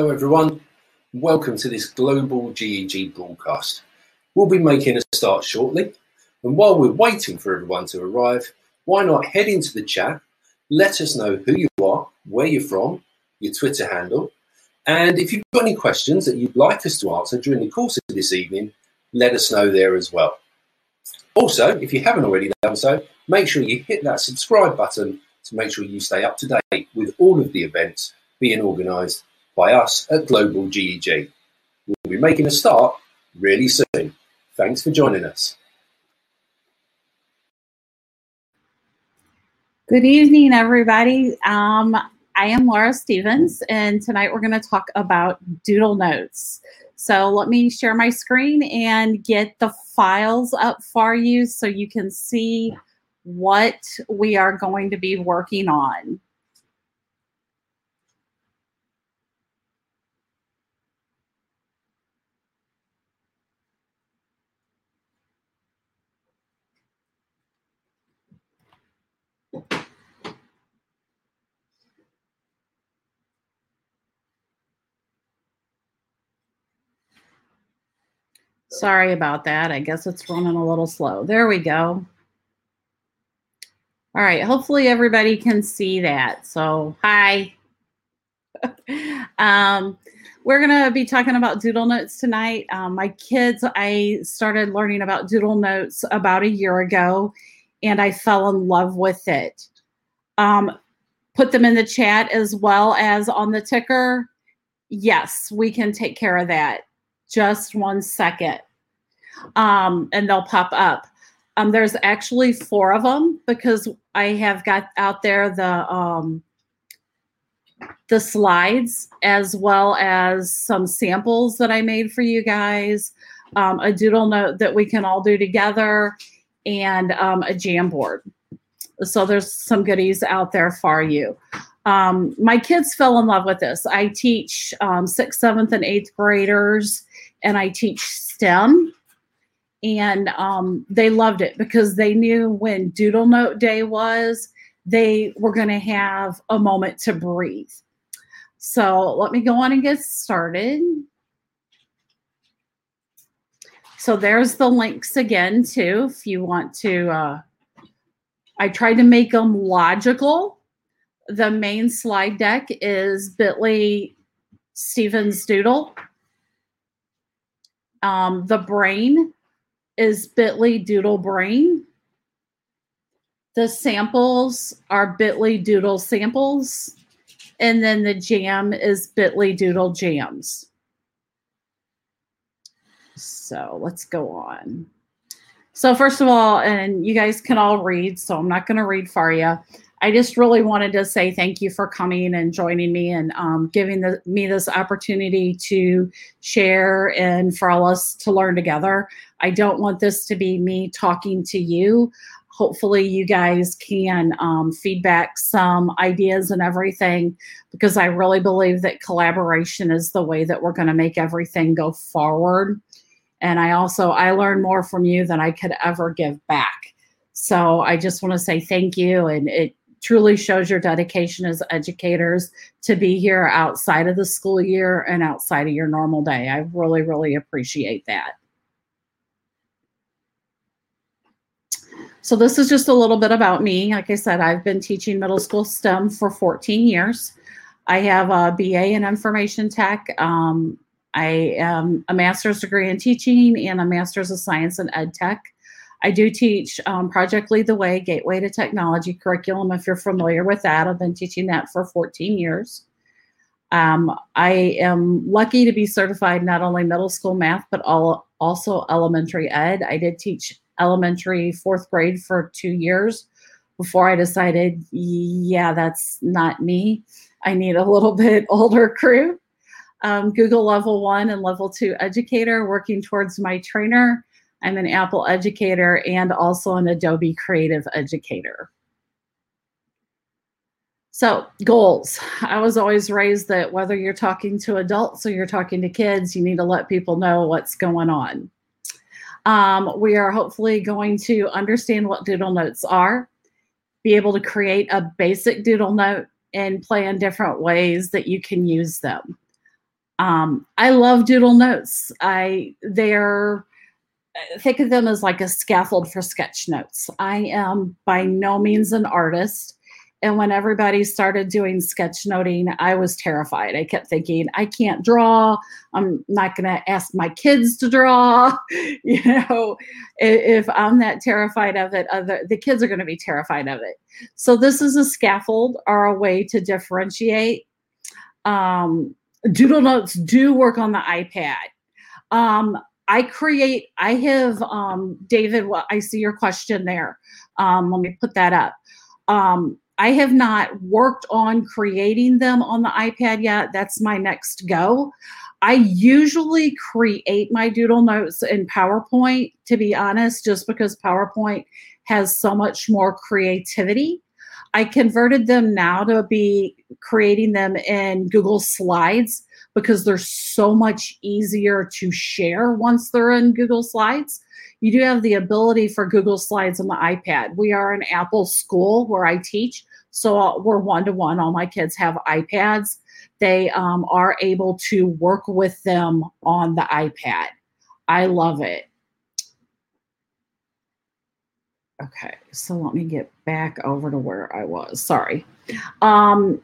Hello, everyone. Welcome to this global GEG broadcast. We'll be making a start shortly. And while we're waiting for everyone to arrive, why not head into the chat? Let us know who you are, where you're from, your Twitter handle. And if you've got any questions that you'd like us to answer during the course of this evening, let us know there as well. Also, if you haven't already done so, make sure you hit that subscribe button to make sure you stay up to date with all of the events being organised by us at Global GEG. We'll be making a start really soon. Thanks for joining us. Good evening, everybody. Um, I am Laura Stevens, and tonight we're going to talk about Doodle Notes. So let me share my screen and get the files up for you so you can see what we are going to be working on. Sorry about that. I guess it's running a little slow. There we go. All right. Hopefully everybody can see that. So hi. um, we're going to be talking about Doodle Notes tonight. Um, my kids, I started learning about Doodle Notes about a year ago, and I fell in love with it. Um, put them in the chat as well as on the ticker. Yes, we can take care of that. Just one second. Um, and they'll pop up. Um, there's actually four of them because I have got out there the um, the slides as well as some samples that I made for you guys, um, a doodle note that we can all do together, and um, a Jamboard. So there's some goodies out there for you. Um, my kids fell in love with this. I teach um, sixth, seventh, and eighth graders, and I teach STEM and um, they loved it because they knew when Doodle Note Day was, they were going to have a moment to breathe. So let me go on and get started. So there's the links again too, if you want to. Uh, I tried to make them logical. The main slide deck is Bitly Stevens Doodle. Um, the brain is bit.ly doodle brain. The samples are bit.ly doodle samples. And then the jam is bit.ly doodle jams. So let's go on. So first of all, and you guys can all read, so I'm not going to read for you. I just really wanted to say thank you for coming and joining me and um, giving the, me this opportunity to share and for all us to learn together. I don't want this to be me talking to you. Hopefully, you guys can um, feedback some ideas and everything because I really believe that collaboration is the way that we're going to make everything go forward. And I also I learn more from you than I could ever give back. So I just want to say thank you, and it truly shows your dedication as educators to be here outside of the school year and outside of your normal day. I really, really appreciate that. So this is just a little bit about me. Like I said, I've been teaching middle school STEM for 14 years. I have a BA in information tech. Um, I am a master's degree in teaching and a master's of science in ed tech. I do teach um, Project Lead the Way, Gateway to Technology curriculum. If you're familiar with that, I've been teaching that for 14 years. Um, I am lucky to be certified not only middle school math, but all, also elementary ed. I did teach elementary fourth grade for two years before I decided, yeah, that's not me. I need a little bit older crew. Um, Google level one and level two educator, working towards my trainer I'm an Apple educator and also an Adobe creative educator. So, goals. I was always raised that whether you're talking to adults or you're talking to kids, you need to let people know what's going on. Um, we are hopefully going to understand what doodle notes are, be able to create a basic doodle note, and plan different ways that you can use them. Um, I love doodle notes. I they're think of them as like a scaffold for sketch notes. I am by no means an artist. And when everybody started doing sketchnoting, I was terrified. I kept thinking, I can't draw. I'm not going to ask my kids to draw. you know, if I'm that terrified of it, other the kids are going to be terrified of it. So this is a scaffold or a way to differentiate. Um, Doodle Notes do work on the iPad. Um, I create. I have um, David. Well, I see your question there. Um, let me put that up. Um, I have not worked on creating them on the iPad yet. That's my next go. I usually create my doodle notes in PowerPoint, to be honest, just because PowerPoint has so much more creativity. I converted them now to be creating them in Google Slides because they're so much easier to share once they're in Google Slides you do have the ability for Google Slides on the iPad. We are an Apple school where I teach, so we're one to one. All my kids have iPads. They um, are able to work with them on the iPad. I love it. Okay, so let me get back over to where I was. Sorry. Um,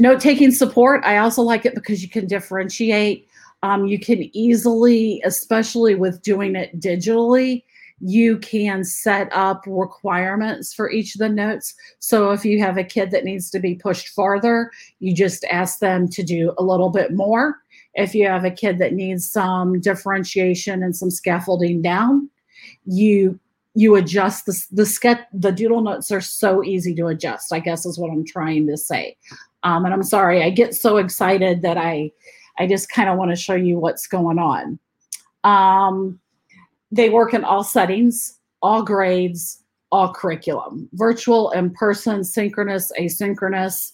note taking support. I also like it because you can differentiate um, you can easily, especially with doing it digitally, you can set up requirements for each of the notes. So if you have a kid that needs to be pushed farther, you just ask them to do a little bit more. If you have a kid that needs some differentiation and some scaffolding down, you you adjust the the sketch the doodle notes are so easy to adjust i guess is what i'm trying to say um, and i'm sorry i get so excited that i I just kind of want to show you what's going on. Um, they work in all settings, all grades, all curriculum, virtual, in person, synchronous, asynchronous,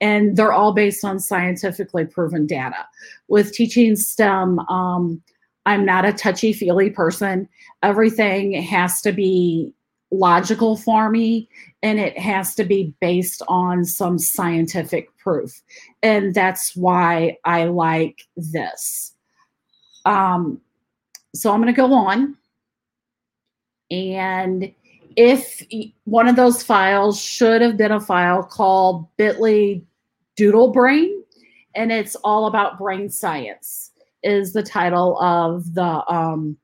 and they're all based on scientifically proven data. With teaching STEM, um, I'm not a touchy feely person. Everything has to be logical for me and it has to be based on some scientific proof. And that's why I like this. Um, so I'm going to go on. And if one of those files should have been a file called bit.ly doodle brain, and it's all about brain science, is the title of the um,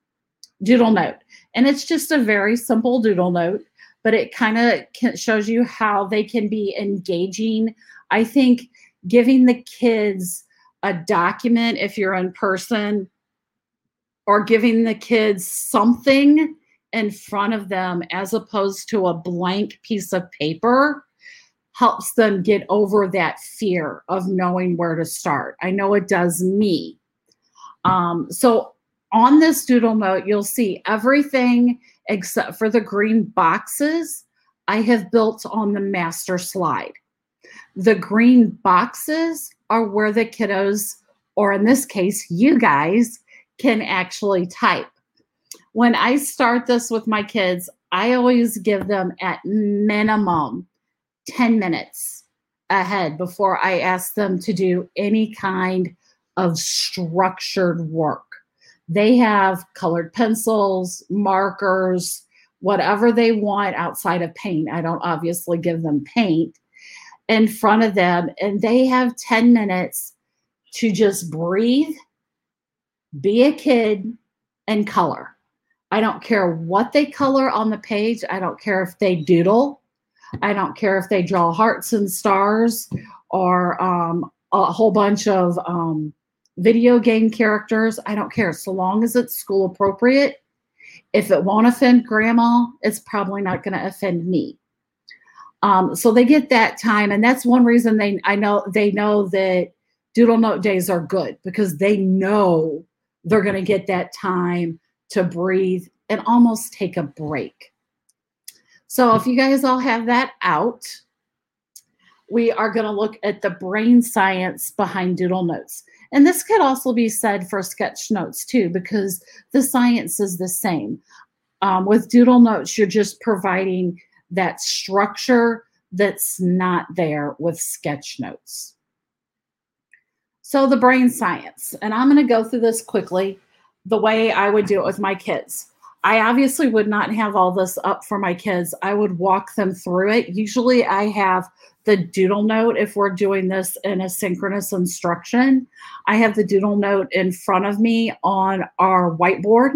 doodle note. And it's just a very simple doodle note, but it kind of shows you how they can be engaging. I think giving the kids a document if you're in person or giving the kids something in front of them as opposed to a blank piece of paper helps them get over that fear of knowing where to start. I know it does me. Um, so on this doodle note, you'll see everything except for the green boxes I have built on the master slide. The green boxes are where the kiddos, or in this case, you guys, can actually type. When I start this with my kids, I always give them at minimum 10 minutes ahead before I ask them to do any kind of structured work. They have colored pencils, markers, whatever they want outside of paint. I don't obviously give them paint in front of them, and they have 10 minutes to just breathe, be a kid, and color. I don't care what they color on the page. I don't care if they doodle. I don't care if they draw hearts and stars or um, a whole bunch of um, video game characters. I don't care. So long as it's school appropriate. If it won't offend grandma, it's probably not going to offend me. Um, so they get that time, and that's one reason they I know they know that doodle note days are good because they know they're going to get that time to breathe and almost take a break. So if you guys all have that out, we are going to look at the brain science behind doodle notes. And this could also be said for sketch notes too, because the science is the same. Um, with doodle notes, you're just providing that structure that's not there with sketch notes. So, the brain science, and I'm going to go through this quickly the way I would do it with my kids. I obviously would not have all this up for my kids. I would walk them through it. Usually, I have the doodle note if we're doing this in a synchronous instruction. I have the doodle note in front of me on our whiteboard,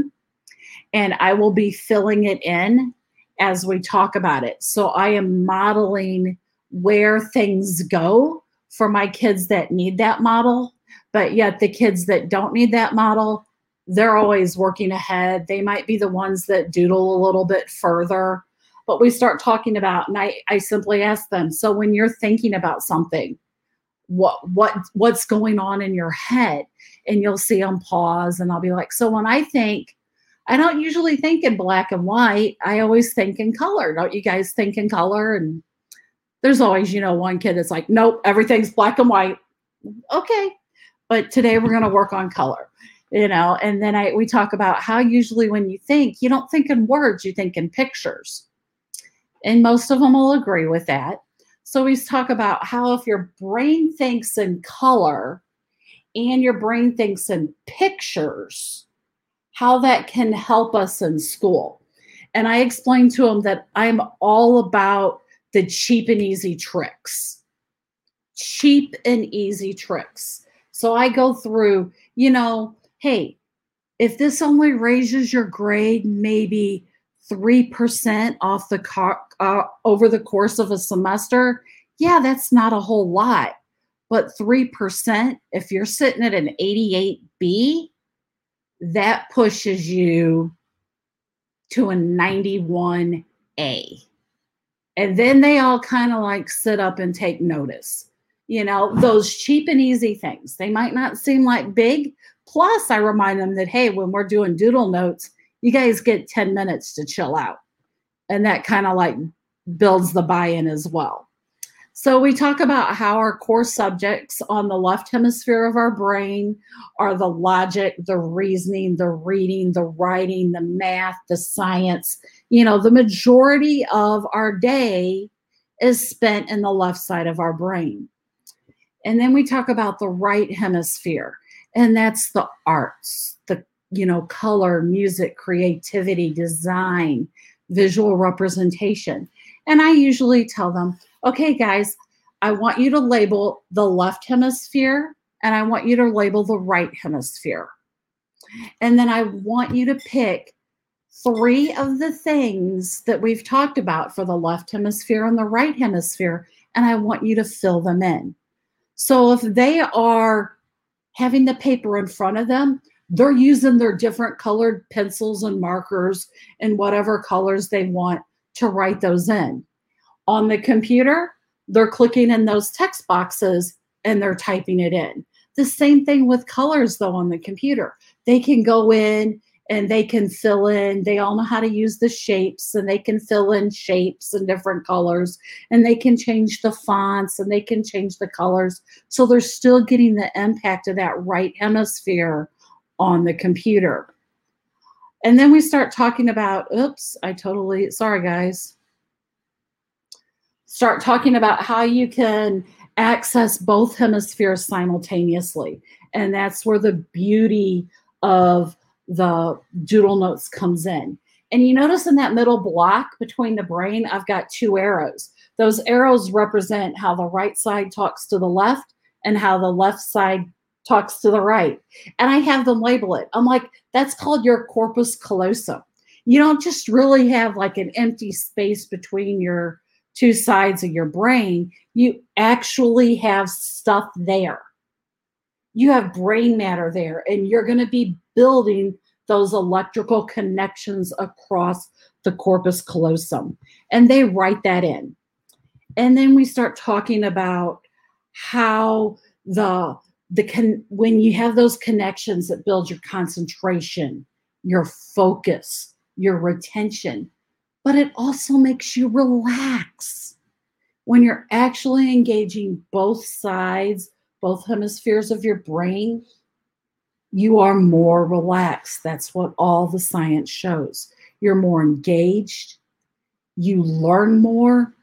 and I will be filling it in as we talk about it. So, I am modeling where things go for my kids that need that model, but yet the kids that don't need that model they're always working ahead. They might be the ones that doodle a little bit further. But we start talking about, and I, I simply ask them, so when you're thinking about something, what what what's going on in your head? And you'll see them pause, and I'll be like, so when I think, I don't usually think in black and white. I always think in color. Don't you guys think in color? And there's always, you know, one kid that's like, nope, everything's black and white. Okay. But today we're going to work on color you know and then i we talk about how usually when you think you don't think in words you think in pictures. And most of them will agree with that. So we talk about how if your brain thinks in color and your brain thinks in pictures how that can help us in school. And i explained to them that i'm all about the cheap and easy tricks. Cheap and easy tricks. So i go through you know hey, if this only raises your grade maybe 3% off the car, uh, over the course of a semester, yeah, that's not a whole lot. But 3%, if you're sitting at an 88B, that pushes you to a 91A. And then they all kind of like sit up and take notice. You know, those cheap and easy things. They might not seem like big, Plus, I remind them that, hey, when we're doing doodle notes, you guys get 10 minutes to chill out. And that kind of like builds the buy in as well. So, we talk about how our core subjects on the left hemisphere of our brain are the logic, the reasoning, the reading, the writing, the math, the science. You know, the majority of our day is spent in the left side of our brain. And then we talk about the right hemisphere and that's the arts the you know color music creativity design visual representation. And i usually tell them okay guys i want you to label the left hemisphere and i want you to label the right hemisphere. And then i want you to pick three of the things that we've talked about for the left hemisphere and the right hemisphere and i want you to fill them in so if they are having the paper in front of them, they're using their different colored pencils and markers and whatever colors they want to write those in. On the computer, they're clicking in those text boxes and they're typing it in. The same thing with colors, though, on the computer. They can go in and they can fill in they all know how to use the shapes and they can fill in shapes and different colors and they can change the fonts and they can change the colors. So they're still getting the impact of that right hemisphere on the computer. And then we start talking about oops i totally sorry guys. Start talking about how you can access both hemispheres simultaneously. And that's where the beauty of the doodle notes comes in. And you notice in that middle block between the brain, I've got two arrows. Those arrows represent how the right side talks to the left and how the left side talks to the right. And I have them label it. I'm like, that's called your corpus callosum. You don't just really have like an empty space between your two sides of your brain. You actually have stuff there. You have brain matter there, and you're going to be building those electrical connections across the corpus callosum. And they write that in. And then we start talking about how the the con- when you have those connections that build your concentration, your focus, your retention, but it also makes you relax when you're actually engaging both sides, both hemispheres of your brain you are more relaxed. That's what all the science shows. You're more engaged. You learn more.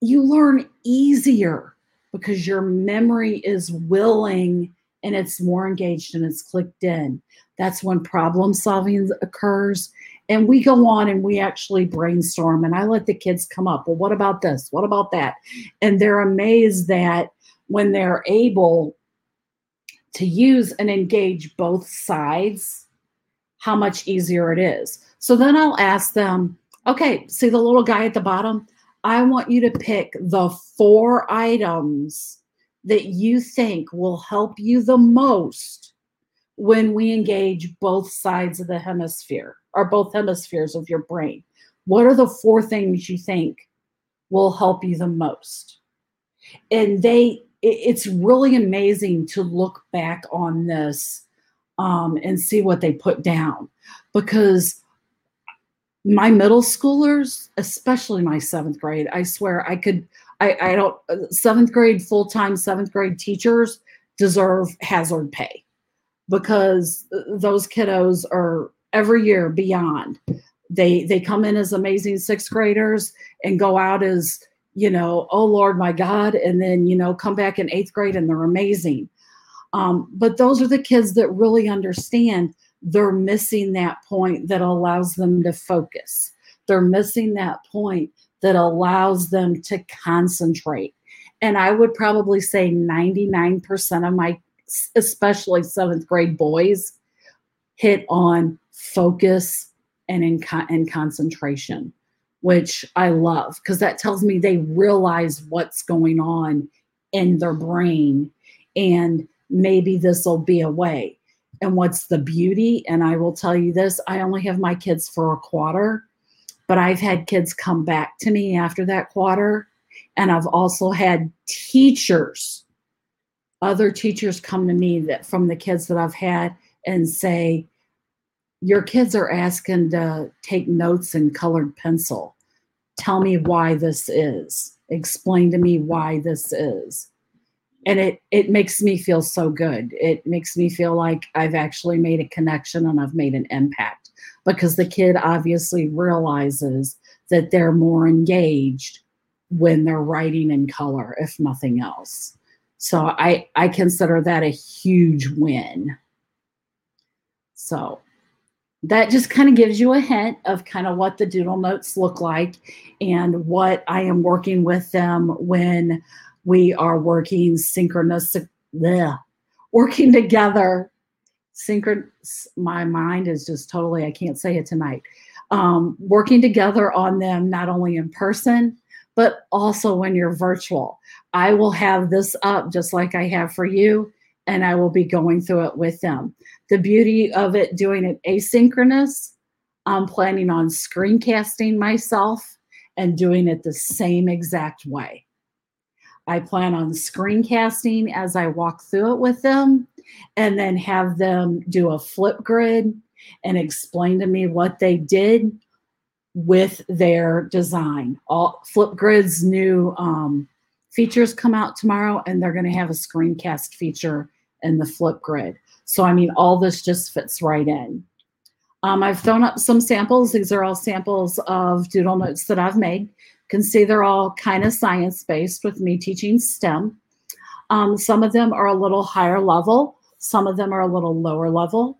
You learn easier because your memory is willing and it's more engaged and it's clicked in. That's when problem solving occurs. And we go on and we actually brainstorm, and I let the kids come up. Well, what about this? What about that? And they're amazed that when they're able to use and engage both sides, how much easier it is. So then I'll ask them, okay, see the little guy at the bottom? I want you to pick the four items that you think will help you the most when we engage both sides of the hemisphere or both hemispheres of your brain. What are the four things you think will help you the most? And they, it's really amazing to look back on this um, and see what they put down because my middle schoolers, especially my seventh grade, I swear I could, I, I don't, seventh grade, full time seventh grade teachers deserve hazard pay because those kiddos are every year beyond. They, they come in as amazing sixth graders and go out as, you know, oh Lord, my God, and then, you know, come back in eighth grade and they're amazing. Um, but those are the kids that really understand they're missing that point that allows them to focus. They're missing that point that allows them to concentrate. And I would probably say 99% of my, especially seventh grade boys, hit on focus and in and concentration, which I love because that tells me they realize what's going on in their brain and maybe this will be a way. And what's the beauty and i will tell you this i only have my kids for a quarter but i've had kids come back to me after that quarter and i've also had teachers other teachers come to me that from the kids that i've had and say your kids are asking to take notes in colored pencil. Tell me why this is. Explain to me why this is. And it it makes me feel so good. It makes me feel like i've actually made a connection and i've made an impact. Because the kid obviously realizes that they're more engaged when they're writing in color if nothing else. So i i consider that a huge win. So that just kind of gives you a hint of kind of what the doodle notes look like and what i am working with them when we are working synchronous, bleh, working together. Synchron, my mind is just totally, I can't say it tonight. Um, working together on them, not only in person, but also when you're virtual. I will have this up just like I have for you, and I will be going through it with them. The beauty of it doing it asynchronous, I'm planning on screencasting myself and doing it the same exact way. I plan on screencasting as I walk through it with them and then have them do a Flipgrid and explain to me what they did with their design. All Flipgrid's new um, features come out tomorrow and they're going to have a screencast feature in the Flipgrid. So, I mean, all this just fits right in. Um, I've thrown up some samples. These are all samples of doodle notes that I've made You can see they're all kind of science based with me teaching STEM. Um, some of them are a little higher level, some of them are a little lower level.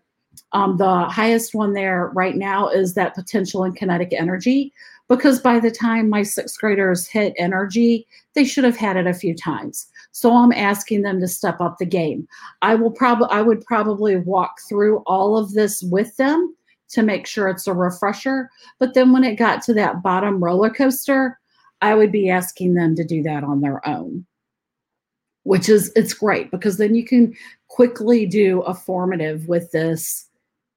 Um, the highest one there right now is that potential and kinetic energy, because by the time my sixth graders hit energy, they should have had it a few times. So I'm asking them to step up the game. I will probably I would probably walk through all of this with them to make sure it's a refresher. But then when it got to that bottom roller coaster, I would be asking them to do that on their own, which is it's great because then you can quickly do a formative with this.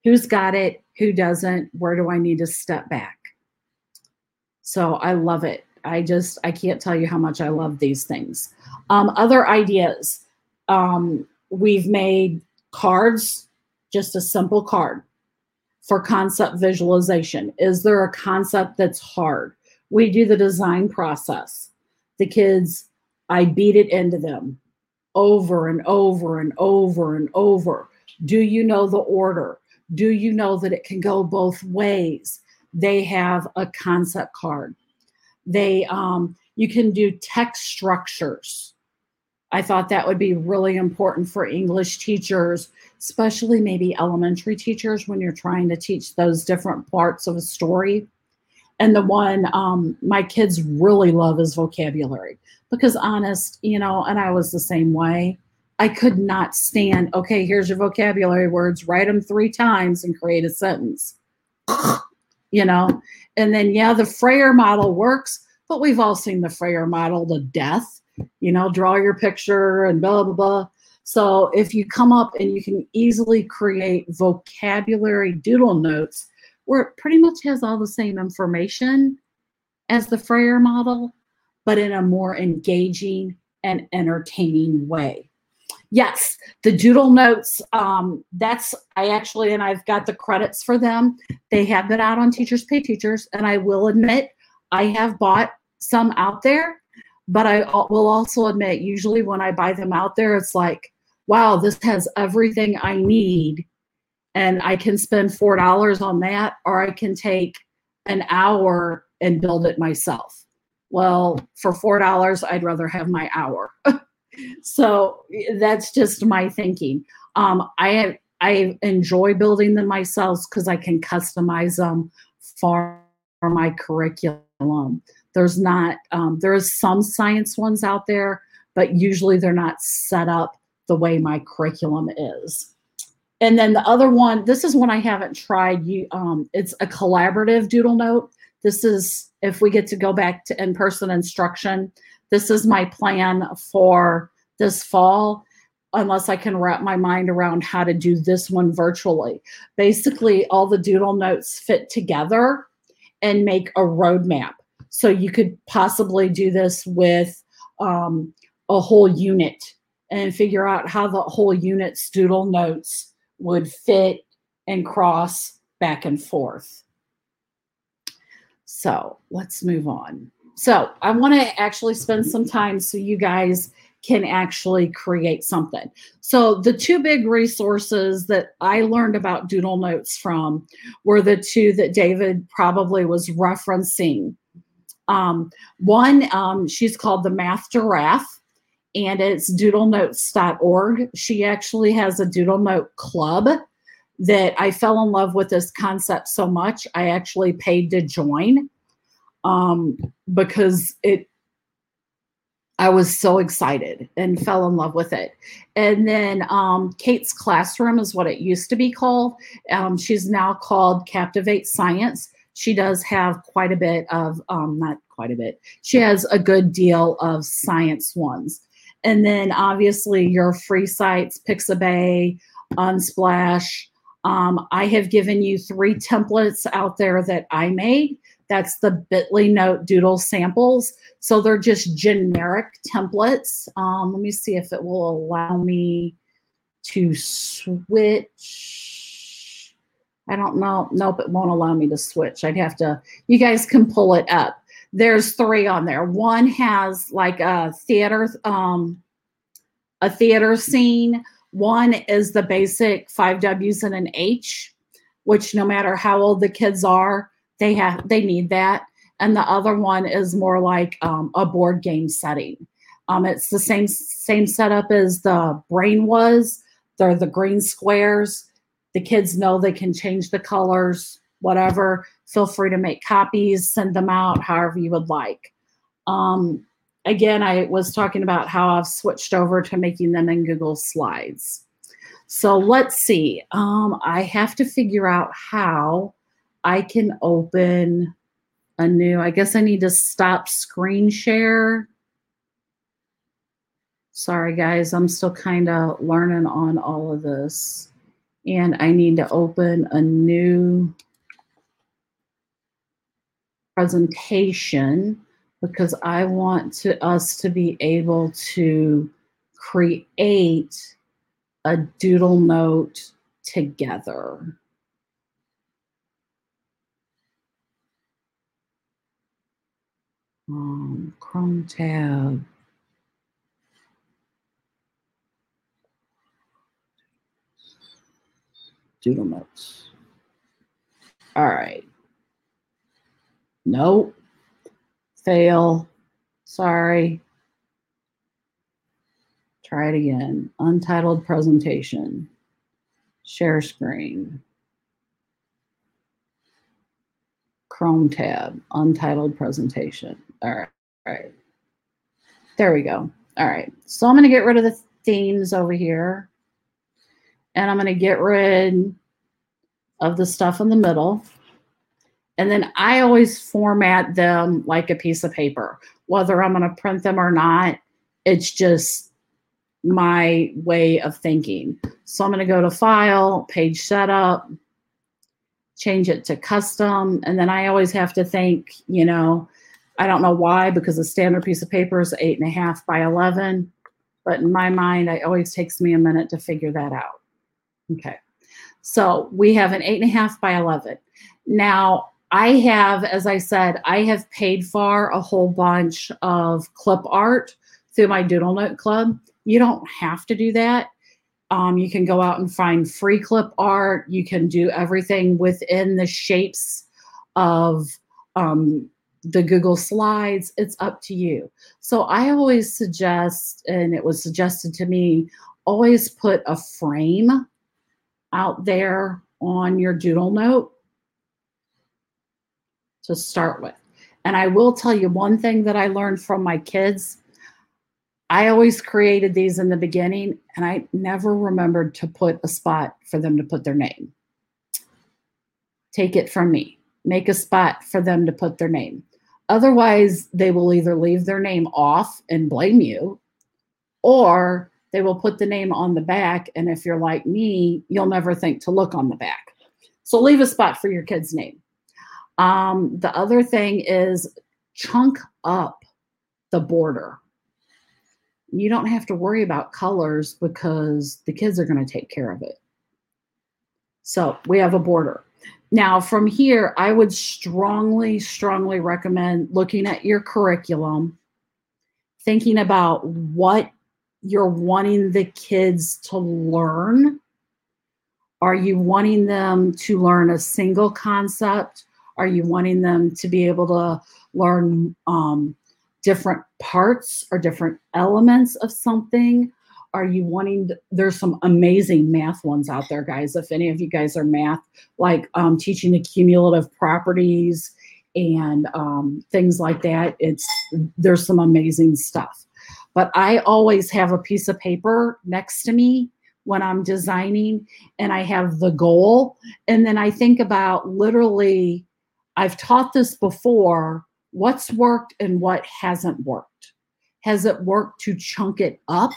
Who's got it? Who doesn't? Where do I need to step back? So I love it. I just I can't tell you how much I love these things. Um, other ideas. Um, we've made cards, just a simple card for concept visualization. Is there a concept that's hard? We do the design process. The kids, I beat it into them over and over and over and over. Do you know the order? Do you know that it can go both ways? They have a concept card. They um, you can do text structures. I thought that would be really important for English teachers, especially maybe elementary teachers when you're trying to teach those different parts of a story. And the one um, my kids really love is vocabulary because, honest, you know, and I was the same way. I could not stand, okay, here's your vocabulary words, write them three times and create a sentence. You know, and then, yeah, the Frayer model works, but we've all seen the Frayer model to death you know, draw your picture and blah, blah, blah. So if you come up and you can easily create vocabulary doodle notes where it pretty much has all the same information as the Frayer model, but in a more engaging and entertaining way. Yes, the doodle notes, um, that's, I actually, and I've got the credits for them. They have been out on Teachers Pay Teachers, and I will admit, I have bought some out there but I will also admit, usually when I buy them out there, it's like, wow, this has everything I need. And I can spend $4 on that, or I can take an hour and build it myself. Well, for $4, I'd rather have my hour. so that's just my thinking. Um, I I enjoy building them myself because I can customize them for my curriculum. There's not, um, there is some science ones out there, but usually they're not set up the way my curriculum is. And then the other one, this is one I haven't tried. You, um, it's a collaborative doodle note. This is if we get to go back to in-person instruction. This is my plan for this fall unless I can wrap my mind around how to do this one virtually. Basically, all the doodle notes fit together and make a roadmap. So you could possibly do this with um, a whole unit and figure out how the whole unit's doodle notes would fit and cross back and forth. So let's move on. So I want to actually spend some time so you guys can actually create something. So the two big resources that I learned about Doodle Notes from were the two that David probably was referencing. Um, one, um, she's called the Math Giraffe, and it's doodlenotes.org. She actually has a Doodle Note club that I fell in love with this concept so much, I actually paid to join um, because it. I was so excited and fell in love with it. And then um, Kate's Classroom is what it used to be called. Um, she's now called Captivate Science she does have quite a bit of, um, not quite a bit, she has a good deal of science ones. And then obviously your free sites, Pixabay, Unsplash. Um, I have given you three templates out there that I made. That's the bit.ly note doodle samples. So they're just generic templates. Um, let me see if it will allow me to switch I don't know. Nope, it won't allow me to switch. I'd have to, you guys can pull it up. There's three on there. One has like a theater, um, a theater scene. One is the basic five W's and an H, which no matter how old the kids are, they have they need that. And the other one is more like um, a board game setting. Um, it's the same same setup as the brain was. They're the green squares the kids know they can change the colors, whatever. Feel free to make copies, send them out however you would like. Um, again, I was talking about how I've switched over to making them in Google Slides. So let's see. Um, I have to figure out how I can open a new, I guess I need to stop screen share. Sorry, guys, I'm still kind of learning on all of this and I need to open a new presentation because I want to us to be able to create a doodle note together. Um, Chrome tab. doodle notes. All right. Nope. Fail. Sorry. Try it again. Untitled presentation. Share screen. Chrome tab. Untitled presentation. All right. All right. There we go. All right. So I'm going to get rid of the themes over here. And I'm going to get rid of the stuff in the middle. And then I always format them like a piece of paper, whether I'm going to print them or not. It's just my way of thinking. So I'm going to go to File, Page Setup, change it to Custom. And then I always have to think, you know, I don't know why, because a standard piece of paper is eight and a half by 11. But in my mind, it always takes me a minute to figure that out. Okay. So we have an eight and a half by 11. Now, I have, as I said, I have paid for a whole bunch of clip art through my Doodle Note Club. You don't have to do that. Um, you can go out and find free clip art. You can do everything within the shapes of um, the Google Slides. It's up to you. So I always suggest, and it was suggested to me, always put a frame out there on your Doodle Note to start with. And I will tell you one thing that I learned from my kids. I always created these in the beginning, and I never remembered to put a spot for them to put their name. Take it from me. Make a spot for them to put their name. Otherwise, they will either leave their name off and blame you, or they will put the name on the back. And if you're like me, you'll never think to look on the back. So leave a spot for your kid's name. Um, the other thing is chunk up the border. You don't have to worry about colors because the kids are going to take care of it. So we have a border. Now, from here, I would strongly, strongly recommend looking at your curriculum, thinking about what you're wanting the kids to learn. Are you wanting them to learn a single concept? Are you wanting them to be able to learn um, different parts or different elements of something? Are you wanting, to, there's some amazing math ones out there, guys. If any of you guys are math, like um, teaching the cumulative properties and um, things like that, it's, there's some amazing stuff. But I always have a piece of paper next to me when I'm designing and I have the goal. And then I think about literally I've taught this before what's worked and what hasn't worked. Has it worked to chunk it up?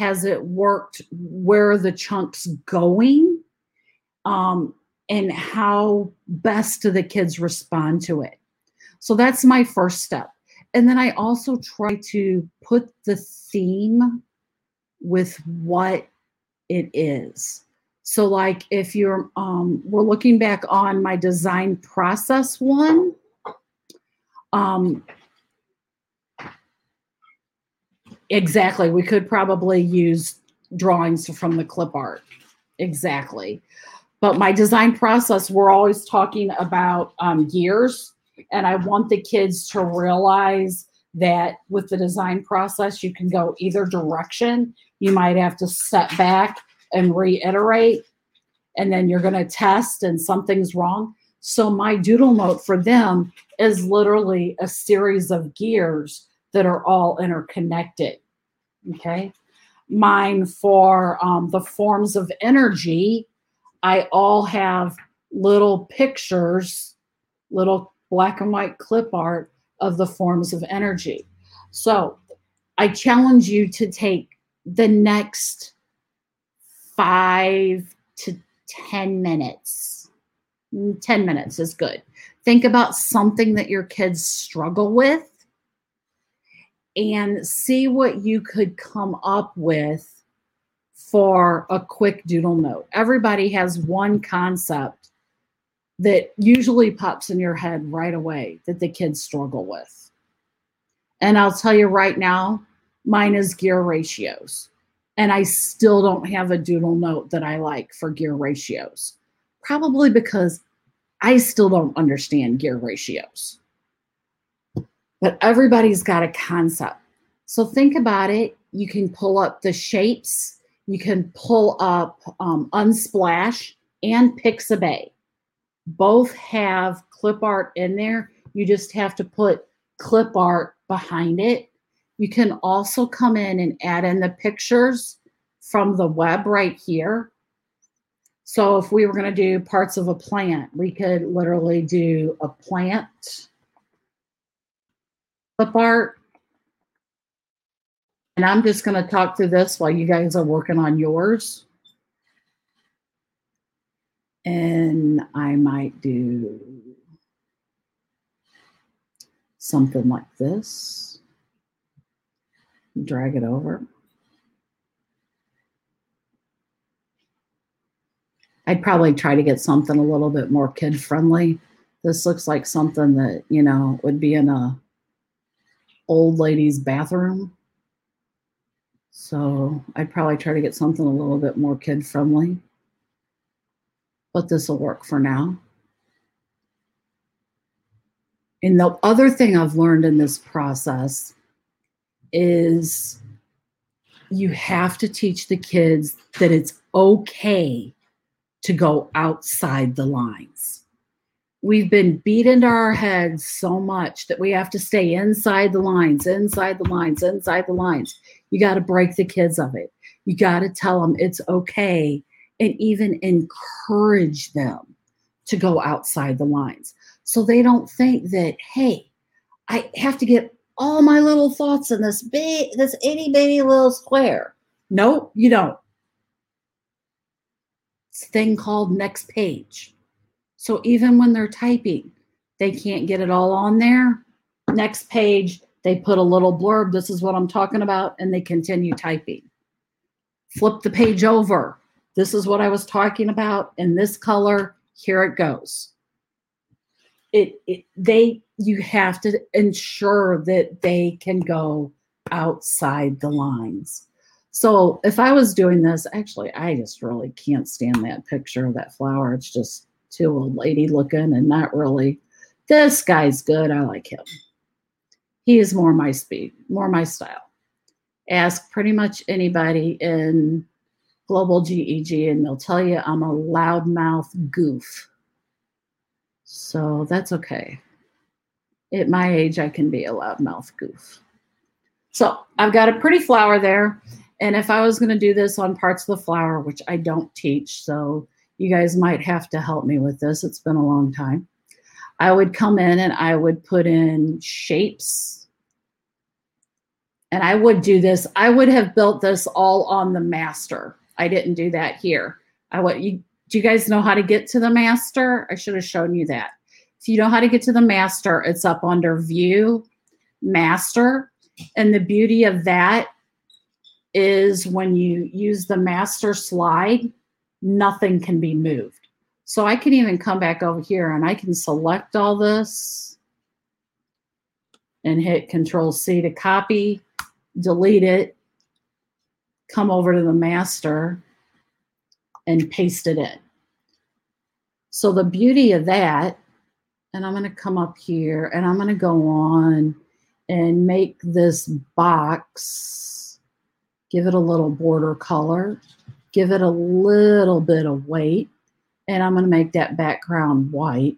Has it worked where the chunk's going? Um, and how best do the kids respond to it? So that's my first step. And then I also try to put the theme with what it is. So like if you're, um, we're looking back on my design process one, um, exactly, we could probably use drawings from the clip art. Exactly. But my design process, we're always talking about um, gears and I want the kids to realize that with the design process, you can go either direction. You might have to step back and reiterate, and then you're going to test and something's wrong. So my doodle note for them is literally a series of gears that are all interconnected. Okay. Mine for um, the forms of energy, I all have little pictures, little black and white clip art of the forms of energy. So I challenge you to take the next five to 10 minutes. Mm, 10 minutes is good. Think about something that your kids struggle with and see what you could come up with for a quick doodle note. Everybody has one concept that usually pops in your head right away that the kids struggle with. And I'll tell you right now, mine is gear ratios and I still don't have a doodle note that I like for gear ratios. Probably because I still don't understand gear ratios. But everybody's got a concept. So think about it. You can pull up the shapes. You can pull up um, Unsplash and Pixabay. Both have clip art in there. You just have to put clip art behind it. You can also come in and add in the pictures from the web right here. So if we were going to do parts of a plant, we could literally do a plant clip. And I'm just going to talk through this while you guys are working on yours. And I might do something like this. Drag it over. I'd probably try to get something a little bit more kid friendly. This looks like something that, you know, would be in a old lady's bathroom. So I'd probably try to get something a little bit more kid friendly. But this will work for now. And the other thing I've learned in this process is you have to teach the kids that it's okay to go outside the lines. We've been beat into our heads so much that we have to stay inside the lines, inside the lines, inside the lines. You got to break the kids of it. You got to tell them it's okay and even encourage them to go outside the lines so they don't think that hey i have to get all my little thoughts in this big this itty bitty little square nope you don't it's a thing called next page so even when they're typing they can't get it all on there. Next page they put a little blurb this is what i'm talking about and they continue typing. Flip the page over. This is what i was talking about in this color. Here it goes. It, it they you have to ensure that they can go outside the lines. So if i was doing this actually i just really can't stand that picture of that flower. It's just too old lady looking and not really this guy's good i like him he is more my speed more my style ask pretty much anybody in global geg and they'll tell you i'm a loudmouth goof so that's okay. At my age, I can be a loudmouth goof. So I've got a pretty flower there. And if I was going to do this on parts of the flower, which I don't teach, so you guys might have to help me with this. It's been a long time. I would come in and I would put in shapes. And I would do this. I would have built this all on the master. I didn't do that here. I would you do you guys know how to get to the master? I should have shown you that. If you know how to get to the master, it's up under view, master. And the beauty of that is when you use the master slide, nothing can be moved. So I can even come back over here and I can select all this and hit control C to copy, delete it, come over to the master and paste it in. So the beauty of that, and I'm going to come up here and I'm going to go on and make this box, give it a little border color, give it a little bit of weight, and I'm going to make that background white.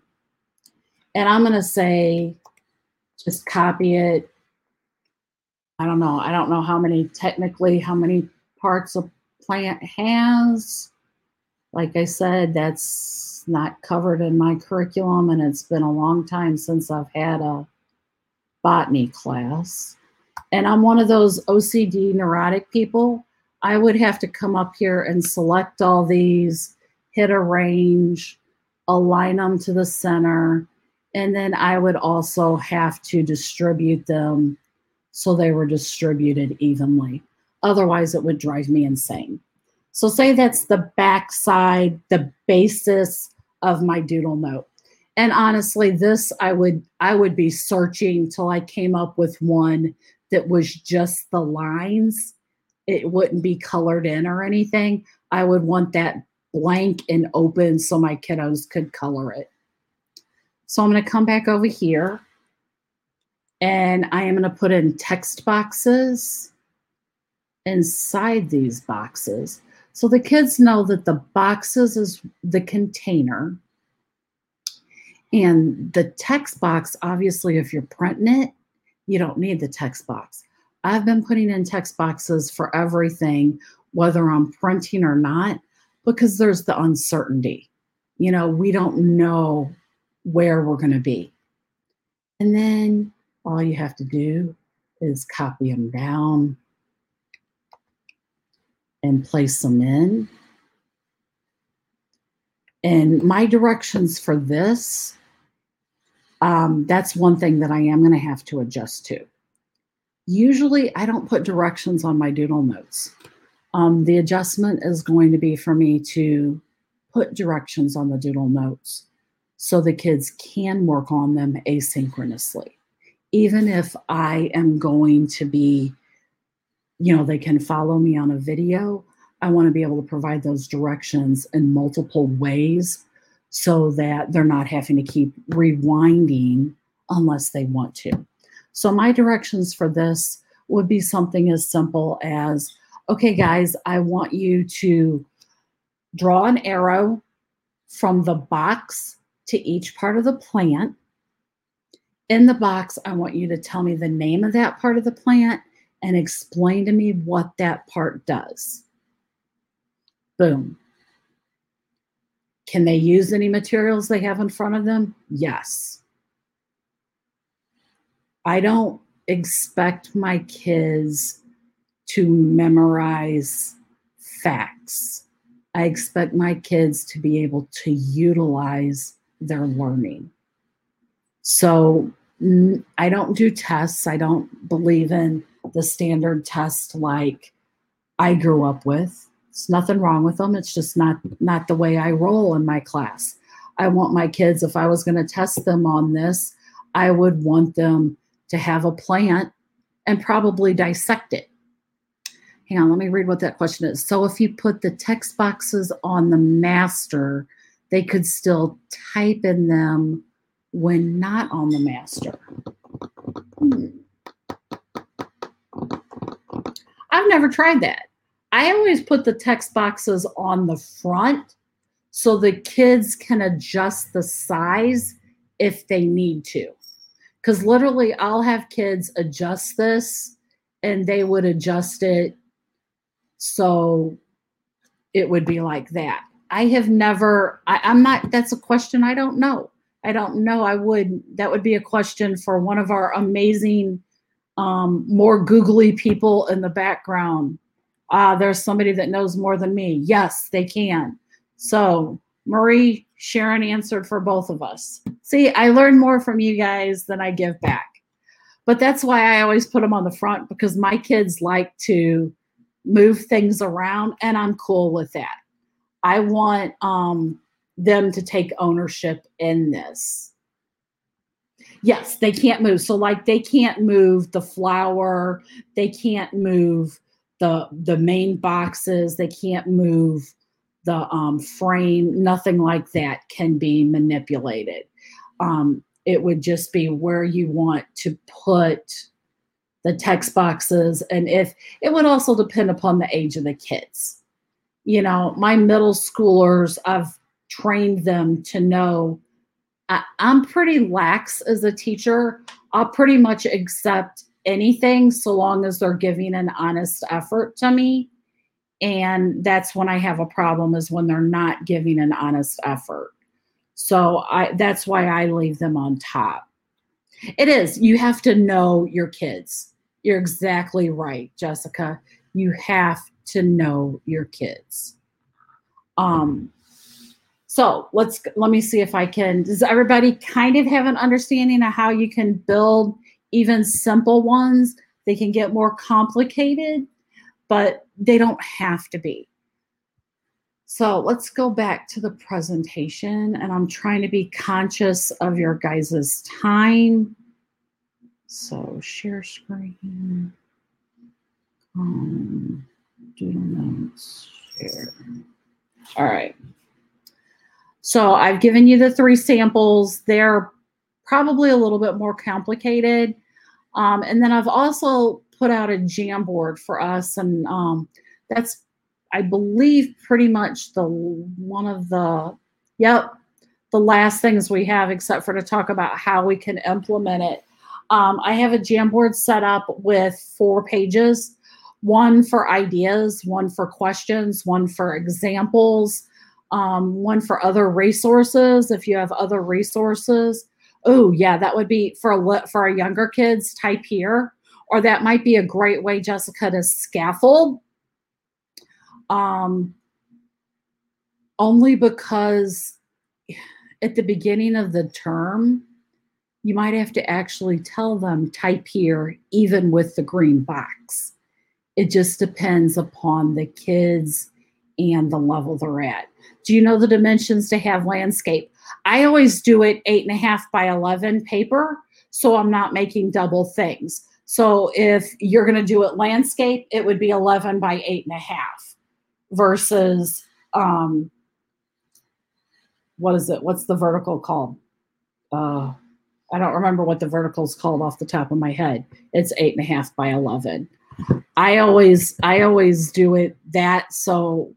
And I'm going to say, just copy it. I don't know. I don't know how many, technically, how many parts a plant has like I said, that's not covered in my curriculum, and it's been a long time since I've had a botany class. And I'm one of those OCD neurotic people. I would have to come up here and select all these, hit arrange, align them to the center, and then I would also have to distribute them so they were distributed evenly. Otherwise, it would drive me insane. So say that's the backside, the basis of my doodle note. And honestly, this I would I would be searching till I came up with one that was just the lines. It wouldn't be colored in or anything. I would want that blank and open so my kiddos could color it. So I'm going to come back over here And I am going to put in text boxes inside these boxes. So the kids know that the boxes is the container. And the text box, obviously, if you're printing it, you don't need the text box. I've been putting in text boxes for everything, whether I'm printing or not, because there's the uncertainty. You know, we don't know where we're going to be. And then all you have to do is copy them down and place them in. And my directions for this, um, that's one thing that I am going to have to adjust to. Usually, I don't put directions on my doodle notes. Um, the adjustment is going to be for me to put directions on the doodle notes so the kids can work on them asynchronously. Even if I am going to be, you know, they can follow me on a video, I want to be able to provide those directions in multiple ways so that they're not having to keep rewinding unless they want to. So, my directions for this would be something as simple as okay, guys, I want you to draw an arrow from the box to each part of the plant. In the box, I want you to tell me the name of that part of the plant and explain to me what that part does. Boom. Can they use any materials they have in front of them? Yes. I don't expect my kids to memorize facts. I expect my kids to be able to utilize their learning. So I don't do tests. I don't believe in the standard test like I grew up with. It's nothing wrong with them. It's just not not the way I roll in my class. I want my kids if I was going to test them on this, I would want them to have a plant and probably dissect it. Hang on, let me read what that question is. So if you put the text boxes on the master, they could still type in them when not on the master. Hmm. I've never tried that. I always put the text boxes on the front so the kids can adjust the size if they need to because literally I'll have kids adjust this and they would adjust it so it would be like that. I have never, I, I'm not, that's a question I don't know. I don't know. I would, that would be a question for one of our amazing, um, more googly people in the background. Uh, there's somebody that knows more than me. Yes, they can. So Marie, Sharon answered for both of us. See, I learn more from you guys than I give back. But that's why I always put them on the front because my kids like to move things around and I'm cool with that. I want um, them to take ownership in this. Yes, they can't move. So like they can't move the flower, they can't move the the main boxes, they can't move the um, frame, nothing like that can be manipulated. Um, it would just be where you want to put the text boxes. And if it would also depend upon the age of the kids. You know, my middle schoolers, I've trained them to know I, I'm pretty lax as a teacher. I'll pretty much accept anything so long as they're giving an honest effort to me and that's when i have a problem is when they're not giving an honest effort. So i that's why i leave them on top. It is you have to know your kids. You're exactly right jessica. You have to know your kids. Um so let's let me see if i can does everybody kind of have an understanding of how you can build even simple ones? They can get more complicated but they don't have to be. So let's go back to the presentation, and I'm trying to be conscious of your guys' time. So share screen, um, doodle notes, share. All right. So I've given you the three samples. They're probably a little bit more complicated. Um, and then I've also put out a Jamboard for us, and um, that's, I believe, pretty much the one of the, yep, the last things we have, except for to talk about how we can implement it. Um, I have a Jamboard set up with four pages one for ideas, one for questions, one for examples, um, one for other resources. If you have other resources, oh yeah, that would be for a, for our younger kids. Type here, or that might be a great way, Jessica, to scaffold. Um, only because at the beginning of the term, you might have to actually tell them type here, even with the green box. It just depends upon the kids and the level they're at. Do you know the dimensions to have landscape? I always do it eight and a half by 11 paper, so I'm not making double things. So if you're going to do it landscape, it would be 11 by eight and a half versus, um, what is it? What's the vertical called? Uh, I don't remember what the vertical is called off the top of my head. It's eight and a half by 11. I always, I always do it that so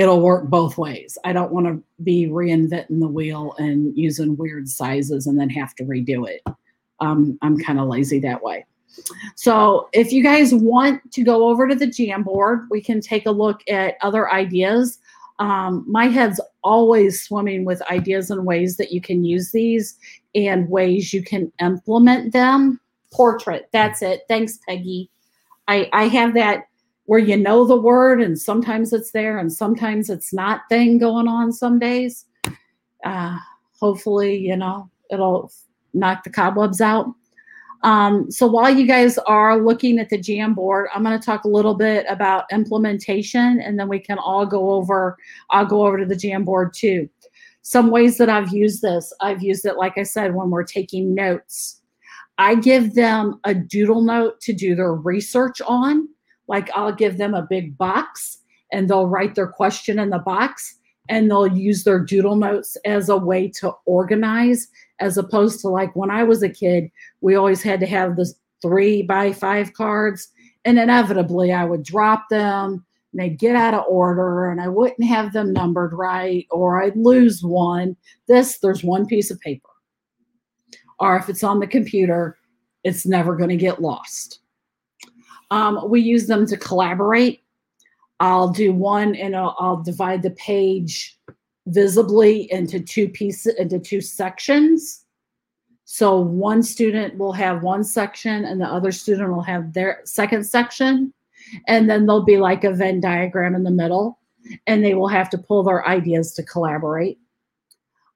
it'll work both ways. I don't want to be reinventing the wheel and using weird sizes and then have to redo it. Um, I'm kind of lazy that way. So if you guys want to go over to the Jamboard, we can take a look at other ideas. Um, my head's always swimming with ideas and ways that you can use these and ways you can implement them. Portrait, that's it. Thanks, Peggy. I, I have that where you know the word and sometimes it's there and sometimes it's not thing going on some days. Uh, hopefully, you know, it'll knock the cobwebs out. Um, so while you guys are looking at the Jamboard, I'm going to talk a little bit about implementation and then we can all go over, I'll go over to the Jamboard too. Some ways that I've used this, I've used it, like I said, when we're taking notes. I give them a doodle note to do their research on. Like I'll give them a big box and they'll write their question in the box and they'll use their doodle notes as a way to organize as opposed to like when I was a kid, we always had to have the three by five cards, and inevitably I would drop them and they'd get out of order and I wouldn't have them numbered right or I'd lose one. This, there's one piece of paper. Or if it's on the computer, it's never going to get lost. Um, we use them to collaborate. I'll do one and I'll, I'll divide the page visibly into two pieces into two sections. So one student will have one section and the other student will have their second section. And then there'll be like a venn diagram in the middle and they will have to pull their ideas to collaborate.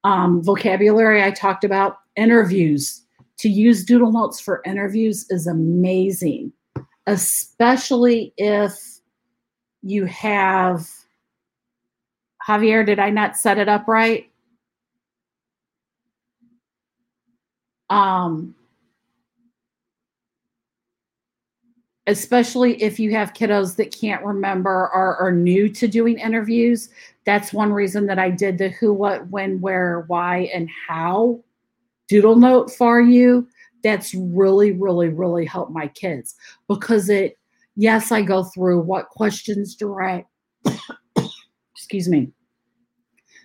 Um, vocabulary i talked about interviews. To use doodle notes for interviews is amazing especially if you have Javier, did I not set it up right? Um, especially if you have kiddos that can't remember or are new to doing interviews. That's one reason that I did the who, what, when, where, why, and how doodle note for you. That's really, really, really helped my kids because it, yes, I go through what questions I excuse me,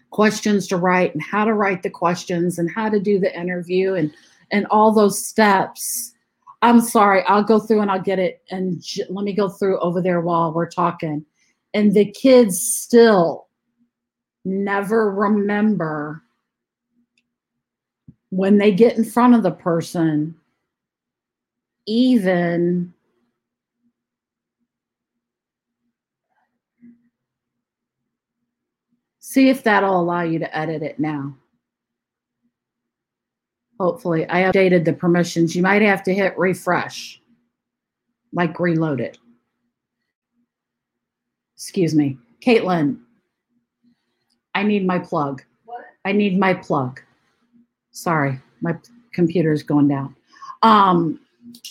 questions to write and how to write the questions and how to do the interview and and all those steps. I'm sorry, I'll go through and I'll get it and j- let me go through over there while we're talking. And the kids still never remember when they get in front of the person even See if that'll allow you to edit it now. Hopefully, I updated the permissions. You might have to hit refresh, like reload it. Excuse me. Caitlin, I need my plug. What? I need my plug. Sorry, my computer's going down. Um,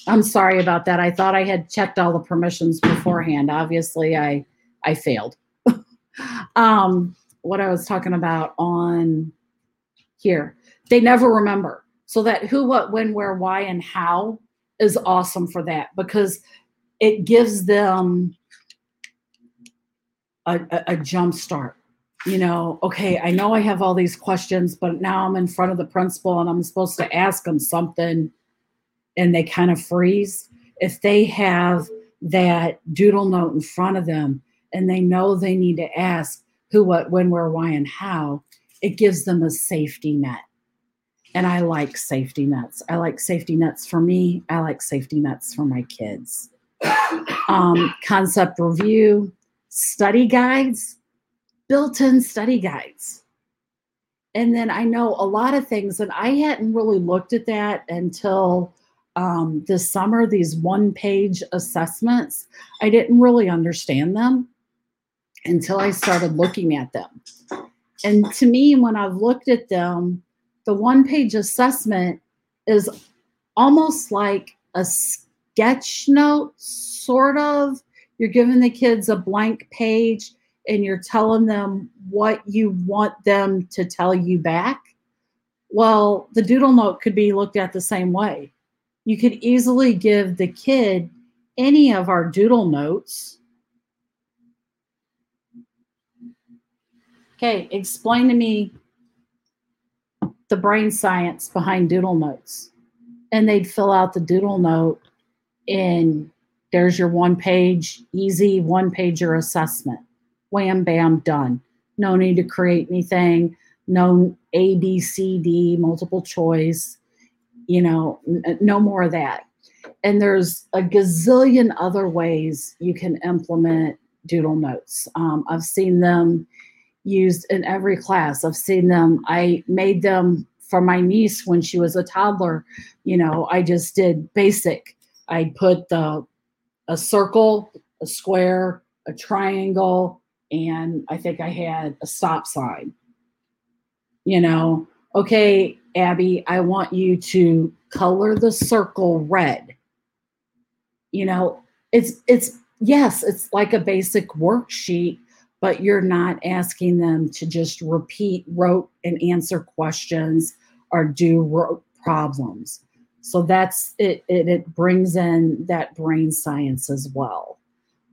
I'm sorry about that. I thought I had checked all the permissions beforehand. Obviously, I I failed. um, what I was talking about on here. They never remember. So that who, what, when, where, why, and how is awesome for that because it gives them a, a, a jump start. You know, okay, I know I have all these questions, but now I'm in front of the principal and I'm supposed to ask them something and they kind of freeze. If they have that doodle note in front of them and they know they need to ask who, what, when, where, why, and how, it gives them a safety net. And I like safety nets. I like safety nets for me. I like safety nets for my kids. Um, concept review, study guides, built in study guides. And then I know a lot of things, and I hadn't really looked at that until um, this summer, these one page assessments. I didn't really understand them until I started looking at them. And to me, when I've looked at them, the one page assessment is almost like a sketch note, sort of. You're giving the kids a blank page and you're telling them what you want them to tell you back. Well, the doodle note could be looked at the same way. You could easily give the kid any of our doodle notes. Okay, explain to me the brain science behind doodle notes. And they'd fill out the doodle note and there's your one page, easy one pager assessment. Wham, bam, done. No need to create anything. No A, B, C, D, multiple choice. You know, no more of that. And there's a gazillion other ways you can implement doodle notes. Um, I've seen them used in every class. I've seen them. I made them for my niece when she was a toddler. You know, I just did basic. I put the a circle, a square, a triangle, and I think I had a stop sign. You know, okay, Abby, I want you to color the circle red. You know, it's it's yes, it's like a basic worksheet, but you're not asking them to just repeat rote and answer questions or do rote problems. So that's it, it, it brings in that brain science as well.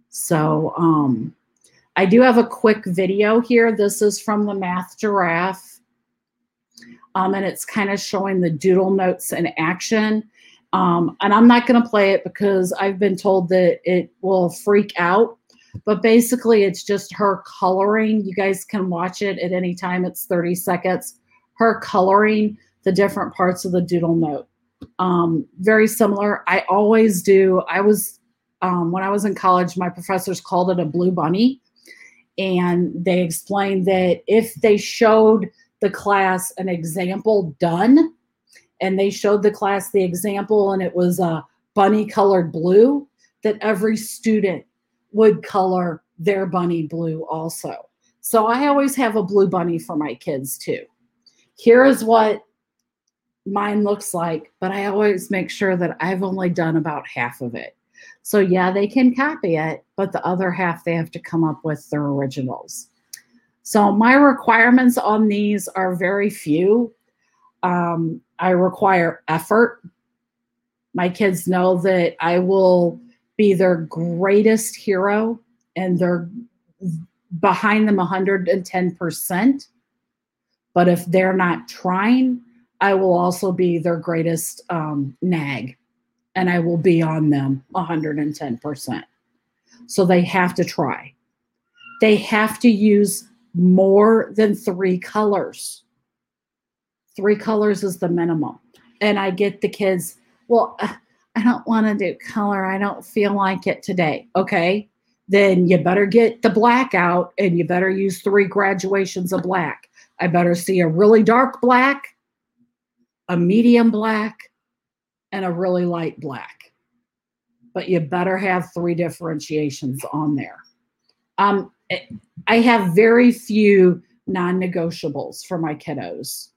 So um, I do have a quick video here. This is from the Math Giraffe. Um, and it's kind of showing the doodle notes in action. Um, and I'm not going to play it because I've been told that it will freak out but basically it's just her coloring. You guys can watch it at any time. It's 30 seconds. Her coloring the different parts of the doodle note. Um, very similar. I always do. I was um, when i was in college my professors called it a blue bunny. And they explained that if they showed the class an example done and they showed the class the example and it was a bunny colored blue that every student would color their bunny blue also. So I always have a blue bunny for my kids too. Here is what mine looks like, but I always make sure that I've only done about half of it. So yeah, they can copy it, but the other half they have to come up with their originals. So my requirements on these are very few. Um, I require effort. My kids know that I will be their greatest hero and they're behind them 110%. But if they're not trying, I will also be their greatest um, nag and I will be on them 110%. So they have to try. They have to use more than three colors. Three colors is the minimum. And I get the kids, well, I don't want to do color. I don't feel like it today. Okay. Then you better get the black out and you better use three graduations of black. I better see a really dark black, a medium black, and a really light black. But you better have three differentiations on there. Um, I have very few non negotiables for my kiddos.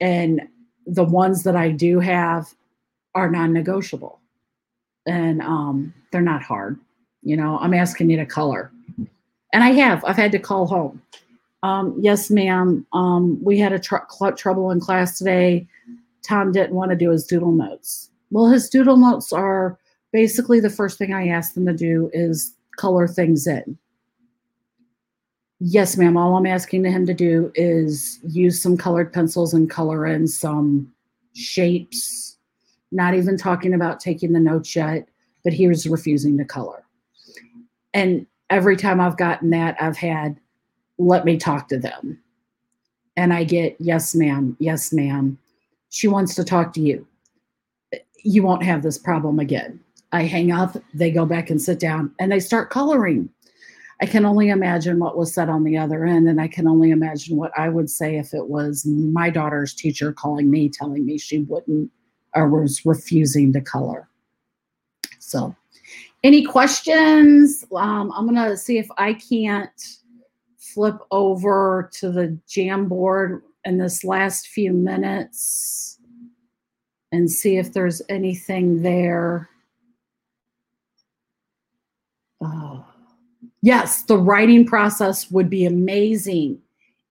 And the ones that I do have, are non-negotiable and um, they're not hard you know i'm asking you to color and i have i've had to call home um, yes ma'am um, we had a tr- trouble in class today tom didn't want to do his doodle notes Well, his doodle notes are basically the first thing I ask them to do is color things in. Yes, ma'am. All I'm asking him to do is use some colored pencils and color in some shapes. Not even talking about taking the notes yet, but he was refusing to color. And every time I've gotten that, I've had, let me talk to them. And I get, yes, ma'am. Yes, ma'am. She wants to talk to you. You won't have this problem again. I hang up, they go back and sit down, and they start coloring. I can only imagine what was said on the other end, and I can only imagine what I would say if it was my daughter's teacher calling me, telling me she wouldn't or was refusing to color. So, any questions? Um, I'm going to see if I can't flip over to the Jamboard in this last few minutes and see if there's anything there. Oh. Yes, the writing process would be amazing.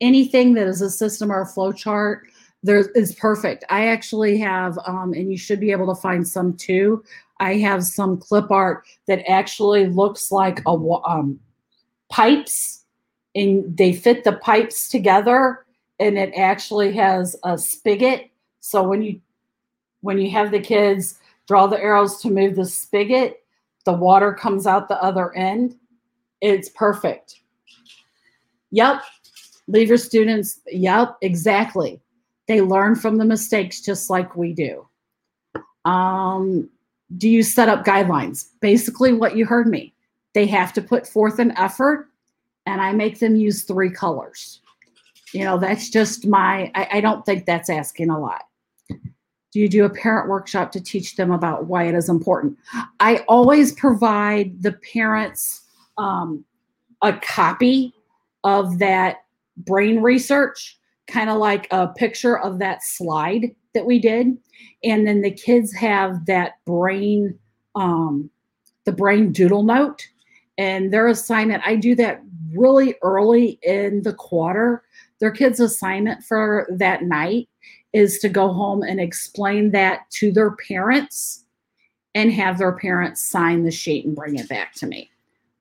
Anything that is a system or a flow chart there is perfect. I actually have, um, and you should be able to find some too. I have some clip art that actually looks like a um, pipes, and they fit the pipes together, and it actually has a spigot. So when you when you have the kids draw the arrows to move the spigot, the water comes out the other end it's perfect. Yep. Leave your students. Yep, exactly. They learn from the mistakes just like we do. Um, do you set up guidelines? Basically, what you heard me. They have to put forth an effort, and I make them use three colors. You know, that's just my, I, I don't think that's asking a lot. Do you do a parent workshop to teach them about why it is important? I always provide the parents um, a copy of that brain research, kind of like a picture of that slide that we did. And then the kids have that brain, um, the brain doodle note and their assignment. I do that really early in the quarter. Their kids' assignment for that night is to go home and explain that to their parents and have their parents sign the sheet and bring it back to me.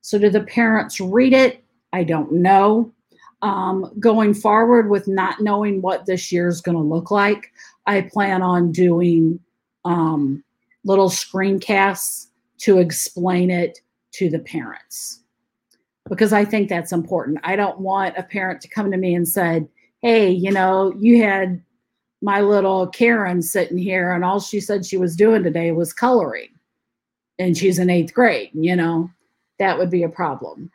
So, do the parents read it? I don't know. Um, going forward with not knowing what this year is going to look like, I plan on doing um, little screencasts to explain it to the parents because I think that's important. I don't want a parent to come to me and said, "Hey, you know, you had my little Karen sitting here, and all she said she was doing today was coloring, and she's in eighth grade." You know, that would be a problem.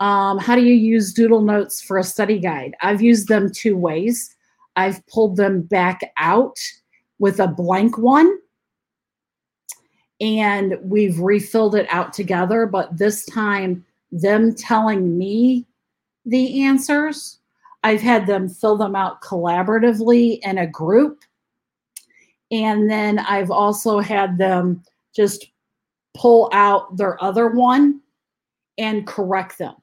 Um, how do you use Doodle Notes for a study guide? I've used them two ways. I've pulled them back out with a blank one and we've refilled it out together, but this time them telling me the answers, I've had them fill them out collaboratively in a group. And then I've also had them just pull out their other one and correct them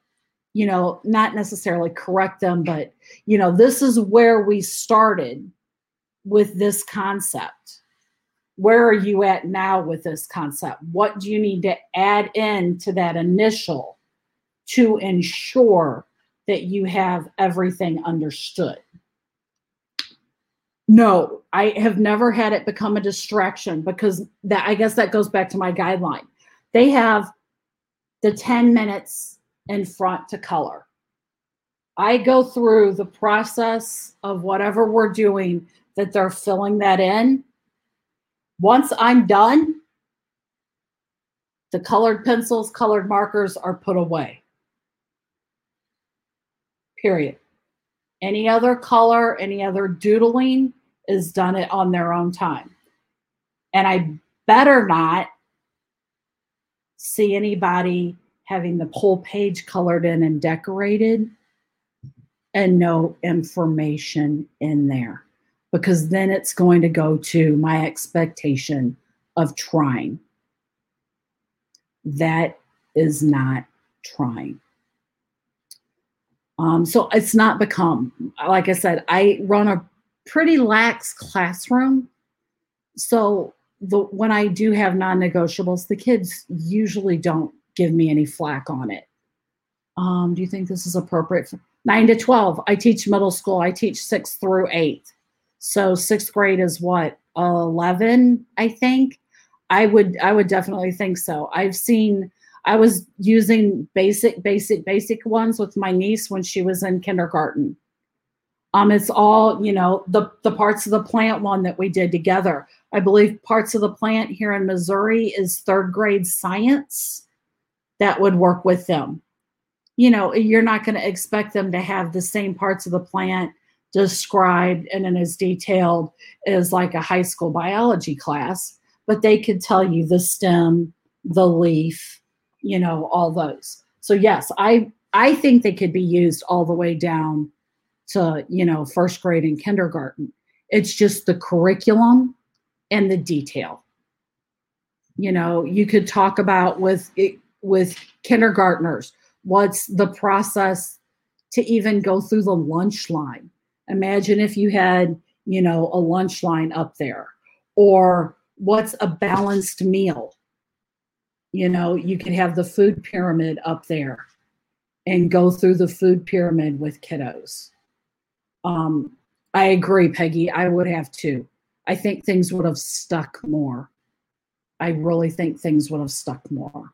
you know not necessarily correct them but you know this is where we started with this concept. Where are you at now with this concept? What do you need to add in to that initial to ensure that you have everything understood? No i have never had it become a distraction because that i guess that goes back to my guideline. They have the 10 minutes in front to color. I go through the process of whatever we're doing that they're filling that in. Once I'm done, the colored pencils, colored markers are put away. Period. Any other color, any other doodling is done it on their own time. And I better not see anybody having the whole page colored in and decorated and no information in there because then it's going to go to my expectation of trying. That is not trying. Um, so it's not become, like I said, I run a pretty lax classroom. So the when I do have non-negotiables, the kids usually don't give me any flack on it. Um, do you think this is appropriate for nine to 12? I teach middle school. I teach six through eight. So sixth grade is what, 11, I think. I would I would definitely think so. I've seen I was using basic, basic, basic ones with my niece when she was in kindergarten. Um, it's all, you know, the the parts of the plant one that we did together. I believe parts of the plant here in Missouri is third grade science that would work with them. You know, you're not going to expect them to have the same parts of the plant described and in as detailed as like a high school biology class, but they could tell you the stem, the leaf, you know, all those. So yes, I I think they could be used all the way down to, you know, first grade and kindergarten. It's just the curriculum and the detail. You know, you could talk about with with kindergartners, what's the process to even go through the lunch line? Imagine if you had, you know, a lunch line up there, or what's a balanced meal? You know, you could have the food pyramid up there and go through the food pyramid with kiddos. Um, I agree, Peggy. I would have too. I think things would have stuck more. I really think things would have stuck more.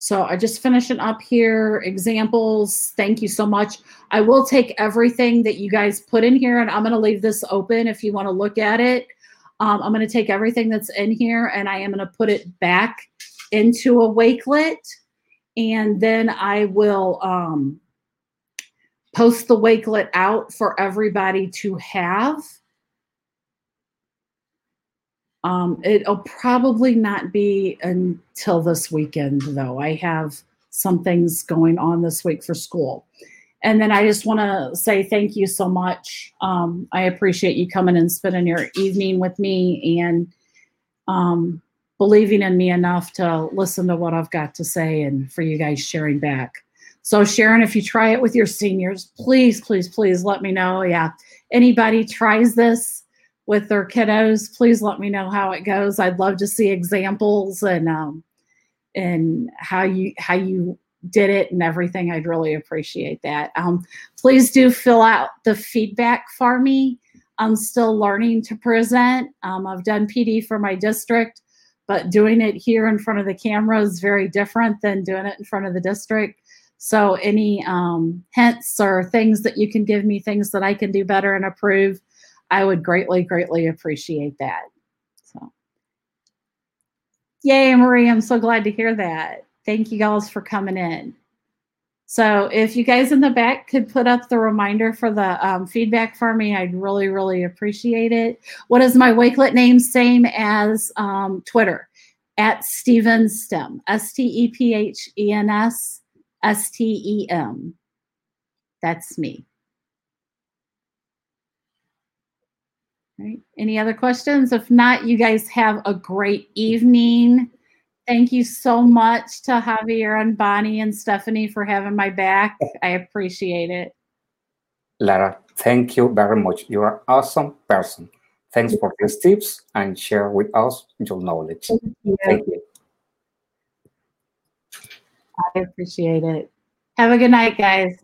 So I just finishing up here. Examples. Thank you so much. I will take everything that you guys put in here and I'm going to leave this open if you want to look at it. Um, I'm going to take everything that's in here and I am going to put it back into a Wakelet. And then I will um, post the Wakelet out for everybody to have. Um, it'll probably not be until this weekend, though. I have some things going on this week for school. And then I just want to say thank you so much. Um, I appreciate you coming and spending your evening with me and um, believing in me enough to listen to what I've got to say and for you guys sharing back. So, Sharon, if you try it with your seniors, please, please, please let me know. Yeah, anybody tries this with their kiddos, please let me know how it goes. I'd love to see examples and um, and how you how you did it and everything. I'd really appreciate that. Um, please do fill out the feedback for me. I'm still learning to present. Um, I've done PD for my district, but doing it here in front of the camera is very different than doing it in front of the district. So, any um, hints or things that you can give me, things that I can do better and approve, I would greatly, greatly appreciate that. So, yay, Marie, I'm so glad to hear that. Thank you guys for coming in. So, if you guys in the back could put up the reminder for the um, feedback for me, I'd really, really appreciate it. What is my Wakelet name? Same as um, Twitter at Stephen Stem, S T E P H E N S S T E M. That's me. Right. Any other questions? If not, you guys have a great evening. Thank you so much to Javier and Bonnie and Stephanie for having my back. I appreciate it. Lara, thank you very much. You are an awesome person. Thanks for these tips and share with us your knowledge. Thank you. Thank you. I appreciate it. Have a good night, guys.